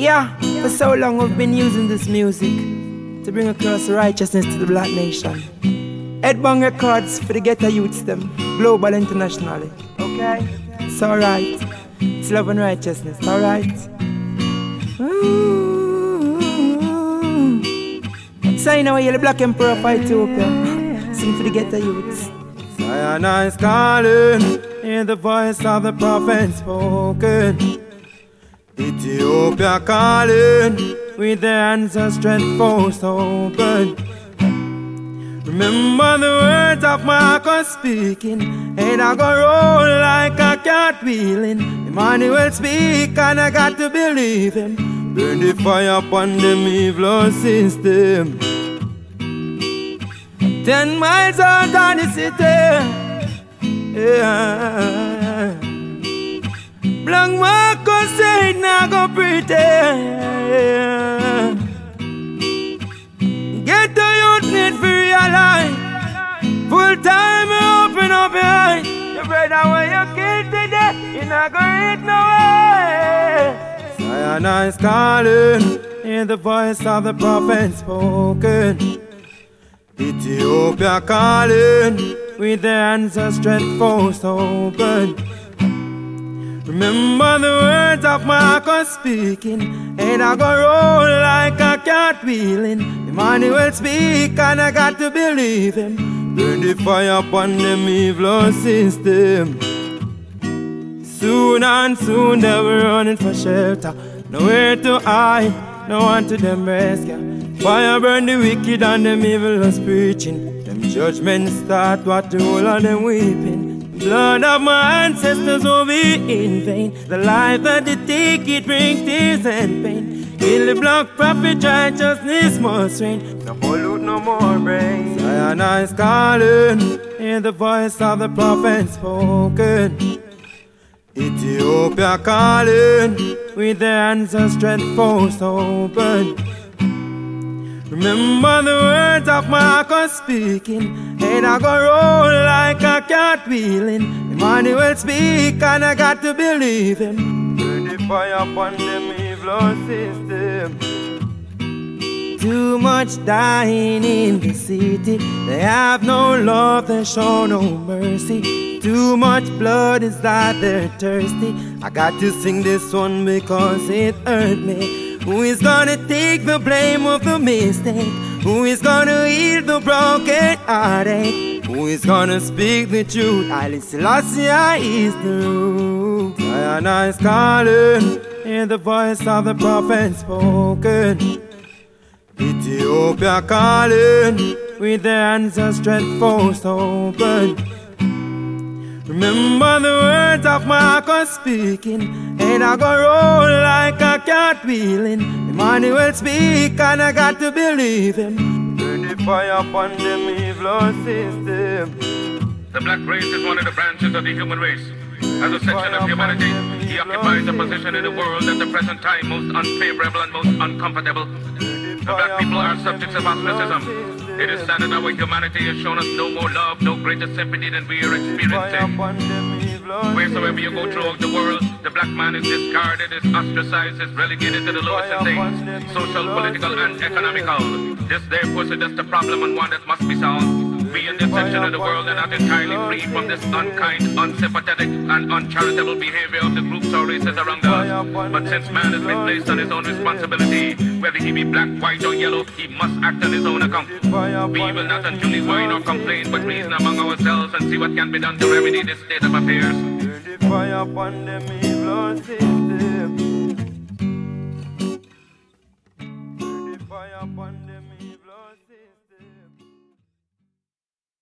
Yeah, for so long we've been using this music to bring across righteousness to the black nation. Headbang Records for the ghetto youths them, global internationally. Okay? It's alright. It's love and righteousness, alright? You know you're the black emperor of Ethiopia. Sing for the ghetto youths. Zion is calling, hear the voice of the prophet spoken. Ethiopia calling, with their strength force open. Remember the words of Marcus speaking, and I go roll like a cartwheeling. Emmanuel speak, and I got to believe him. Burn the fire upon them evil system. Ten miles out of the city, yeah. Pretend. Get the youth need for realize. Full time you open up your eyes. Your brother when you kill today, you not gonna eat no way. Zion is calling, hear the voice of the prophet spoken. Ethiopia calling, with their hands of strength forced open. Remember the words of Marcus speaking, and I go roll like a cartwheeling. Emmanuel speak, and I got to believe him. Burn the fire upon them evil system. Soon and soon they were running for shelter, nowhere to hide, no one to them rescue. Fire burn the wicked and them evil was preaching. Them judgments start, what the whole of them weeping. Blood of my ancestors will be in vain. The life that they take, it brings tears and pain. Kill the black prophet, righteousness must reign. No pollute no more brain. Zion is calling, hear the voice of the prophet spoken. Ethiopia calling, with their hands and strength forced open. Remember the words of Marcus speaking, and I go roll like a cartwheeling. Emmanuel speak, and I got to believe him. Fire upon them evil system. Too much dying in the city. They have no love, they show no mercy. Too much blood is that they're thirsty. I got to sing this one because it hurt me. Who is gonna take the blame of the mistake? Who is gonna heal the broken heartache? Who is gonna speak the truth? Alice Selassie is the truth. Zion is calling, hear the voice of the prophet spoken. Ethiopia calling, with their hands strength forced open. Remember the words of Marcus speaking, and I go roll like a cartwheeling. Emmanuel speak, and I got to believe him. Burn the fire upon them evil system. The black race is one of the branches of the human race. As a section of humanity, he occupies a position in the world at the present time most unfavorable and most uncomfortable. The black people are subjects of ostracism. It is sad that our humanity has shown us no more love, no greater sympathy than we are experiencing. Wheresoever you go throughout the world, the black man is discarded, is ostracized, is relegated to the lowest of things, social, political, and economical. This therefore suggests a problem and one that must be solved. We in this section of the world are not entirely free from this unkind, unsympathetic, and uncharitable behavior of the groups or races around us. But since man has been placed on his own responsibility, whether he be black, white, or yellow, he must act on his own account. We will not unduly whine or complain, but reason among ourselves and see what can be done to remedy this state of affairs.